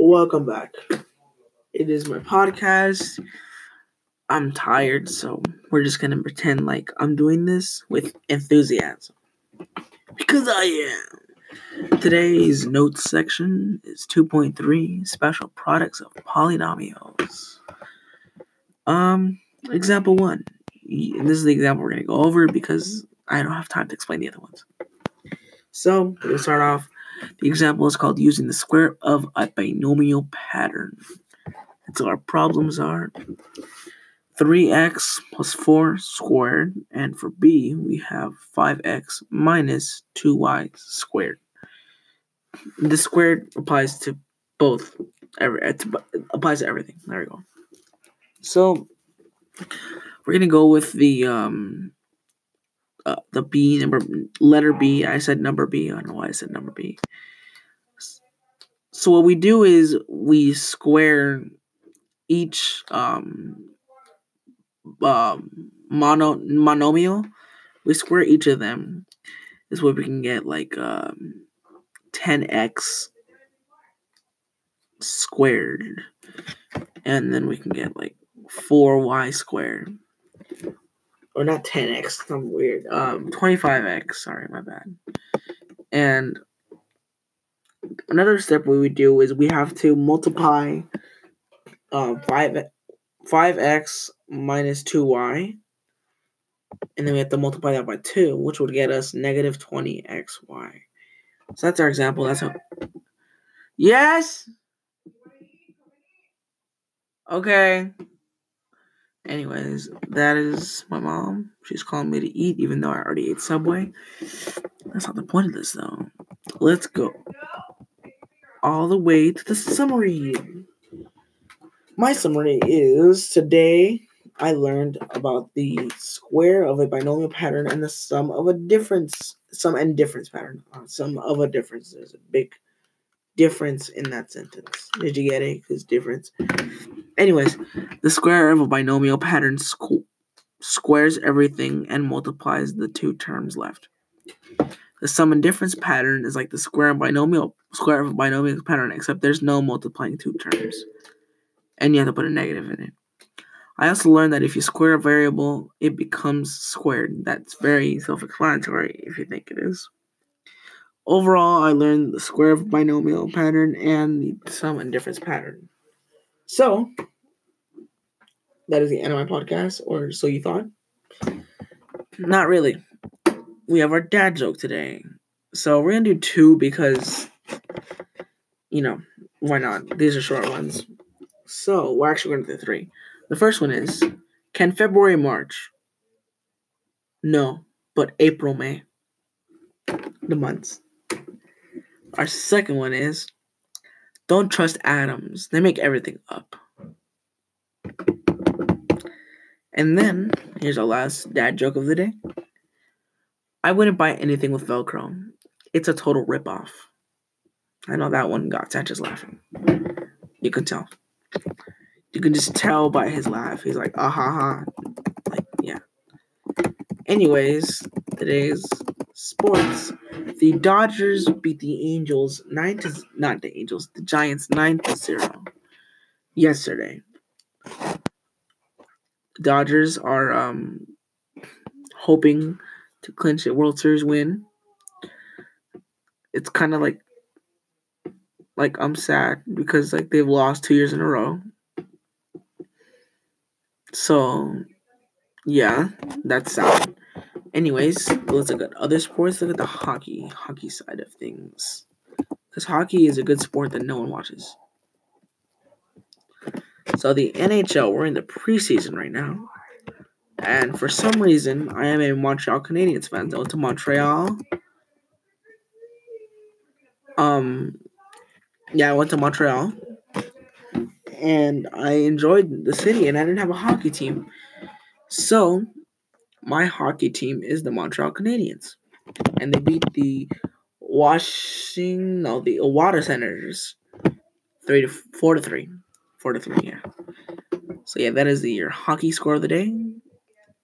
Welcome back. It is my podcast. I'm tired, so we're just gonna pretend like I'm doing this with enthusiasm. Because I am. Today's notes section is 2.3 special products of polynomials. Um, example one. And this is the example we're gonna go over because I don't have time to explain the other ones. So we'll start off. The example is called using the square of a binomial pattern. So our problems are 3x plus 4 squared, and for b, we have 5x minus 2y squared. The squared applies to both, every, it applies to everything. There we go. So, we're going to go with the um, uh, the B number letter B. I said number B. I don't know why I said number B. So what we do is we square each um, um mono monomial. We square each of them. This way we can get like um 10x squared. And then we can get like 4y squared or not 10x, some weird. Um, 25x. Sorry, my bad. And another step we would do is we have to multiply um, 5 5x minus 2y, and then we have to multiply that by 2, which would get us negative 20xy. So that's our example. That's how. Yes. Okay. Anyways, that is my mom. She's calling me to eat, even though I already ate Subway. That's not the point of this, though. Let's go all the way to the summary. My summary is today I learned about the square of a binomial pattern and the sum of a difference, sum and difference pattern. Uh, sum of a difference. There's a big difference in that sentence. Did you get it? Because difference. Anyways, the square of a binomial pattern squ- squares everything and multiplies the two terms left. The sum and difference pattern is like the square of binomial square of a binomial pattern, except there's no multiplying two terms, and you have to put a negative in it. I also learned that if you square a variable, it becomes squared. That's very self-explanatory if you think it is. Overall, I learned the square of binomial pattern and the sum and difference pattern. So, that is the end of my podcast, or so you thought? Not really. We have our dad joke today. So, we're going to do two because, you know, why not? These are short ones. So, we're actually going to do three. The first one is Can February March? No, but April May. The months. Our second one is don't trust atoms. They make everything up. And then here's our last dad joke of the day. I wouldn't buy anything with Velcro. It's a total ripoff. I know that one got Sanchez laughing. You can tell. You can just tell by his laugh. He's like, ah ha ha. Like, yeah. Anyways, today's sports. The Dodgers beat the Angels nine to not the Angels, the Giants nine to zero yesterday. Dodgers are um hoping to clinch a World Series win. It's kind of like like I'm sad because like they've lost two years in a row. So yeah, that's sad. Anyways, let's look at other sports. Look at the hockey, hockey side of things. Because hockey is a good sport that no one watches. So the NHL, we're in the preseason right now. And for some reason, I am a Montreal Canadiens fan. I went to Montreal. Um, yeah, I went to Montreal. And I enjoyed the city, and I didn't have a hockey team. So my hockey team is the Montreal Canadiens, and they beat the Washington, no, the Ottawa Senators, three to four to three, four to three. Yeah. So yeah, that is the your hockey score of the day,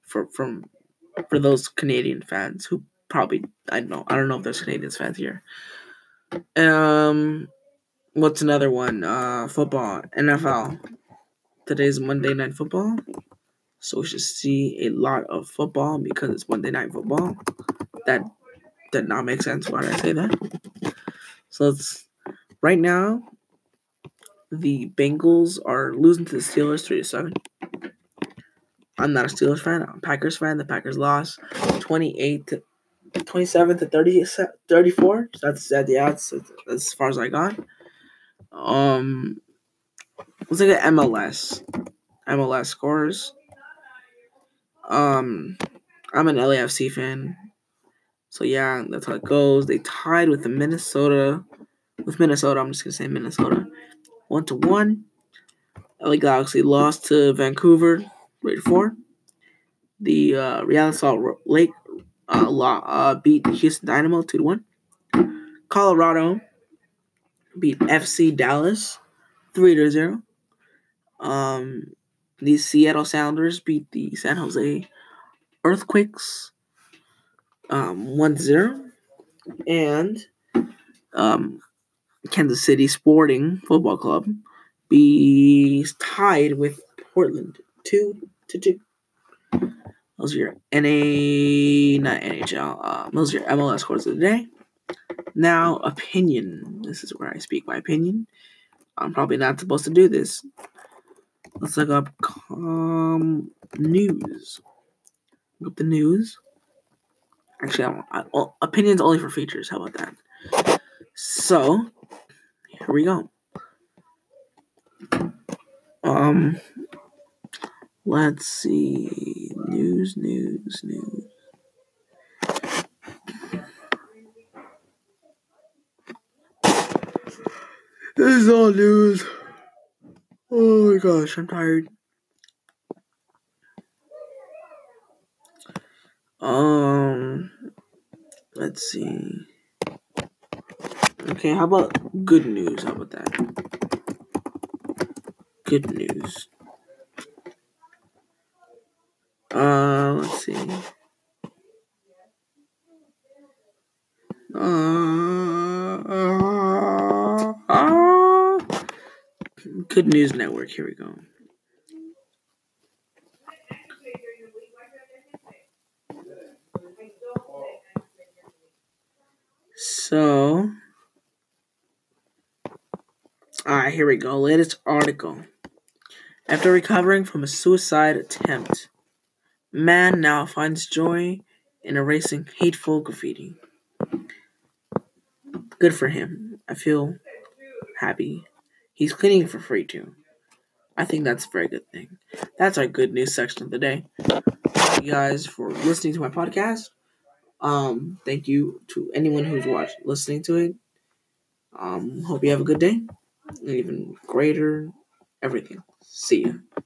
for from for those Canadian fans who probably I don't know I don't know if there's Canadians fans here. Um, what's another one? Uh, football, NFL. Today's Monday Night Football, so we should see a lot of football because it's Monday Night Football. That did not make sense. Why did I say that? So it's right now. The Bengals are losing to the Steelers three to seven. I'm not a Steelers fan. I'm a Packers fan. The Packers lost 28 to 27 to 30, 34. So that's that. Yeah, that's, that's as far as I got. Um, let's look at MLS. MLS scores. Um, I'm an LAFC fan. So yeah, that's how it goes. They tied with the Minnesota. With Minnesota, I'm just gonna say Minnesota. One to one. LA Galaxy lost to Vancouver, three to four. The uh, Real Salt Lake uh, uh, beat Houston Dynamo two to one. Colorado beat FC Dallas three to zero. Um, the Seattle Sounders beat the San Jose Earthquakes um, 1 0. And um, Kansas City Sporting Football Club be tied with Portland 2 to 2. Those are your NA, not NHL. Uh, those are your MLS scores of the day. Now, opinion. This is where I speak my opinion. I'm probably not supposed to do this. Let's look up com news. Look up the news. Actually, I I, well, opinions only for features. How about that? So, here we go. Um, let's see. News, news, news. This is all news. Oh my gosh, I'm tired. Um, let's see. Okay, how about good news? How about that? Good news. Uh, let's see. Uh, uh, uh, Good News Network. Here we go. So, alright, here we go. Latest article. After recovering from a suicide attempt, man now finds joy in erasing hateful graffiti. Good for him. I feel happy. He's cleaning for free too. I think that's a very good thing. That's our good news section of the day. Thank you guys for listening to my podcast. Um, thank you to anyone who's watched listening to it. Um, hope you have a good day. And even greater everything. See ya.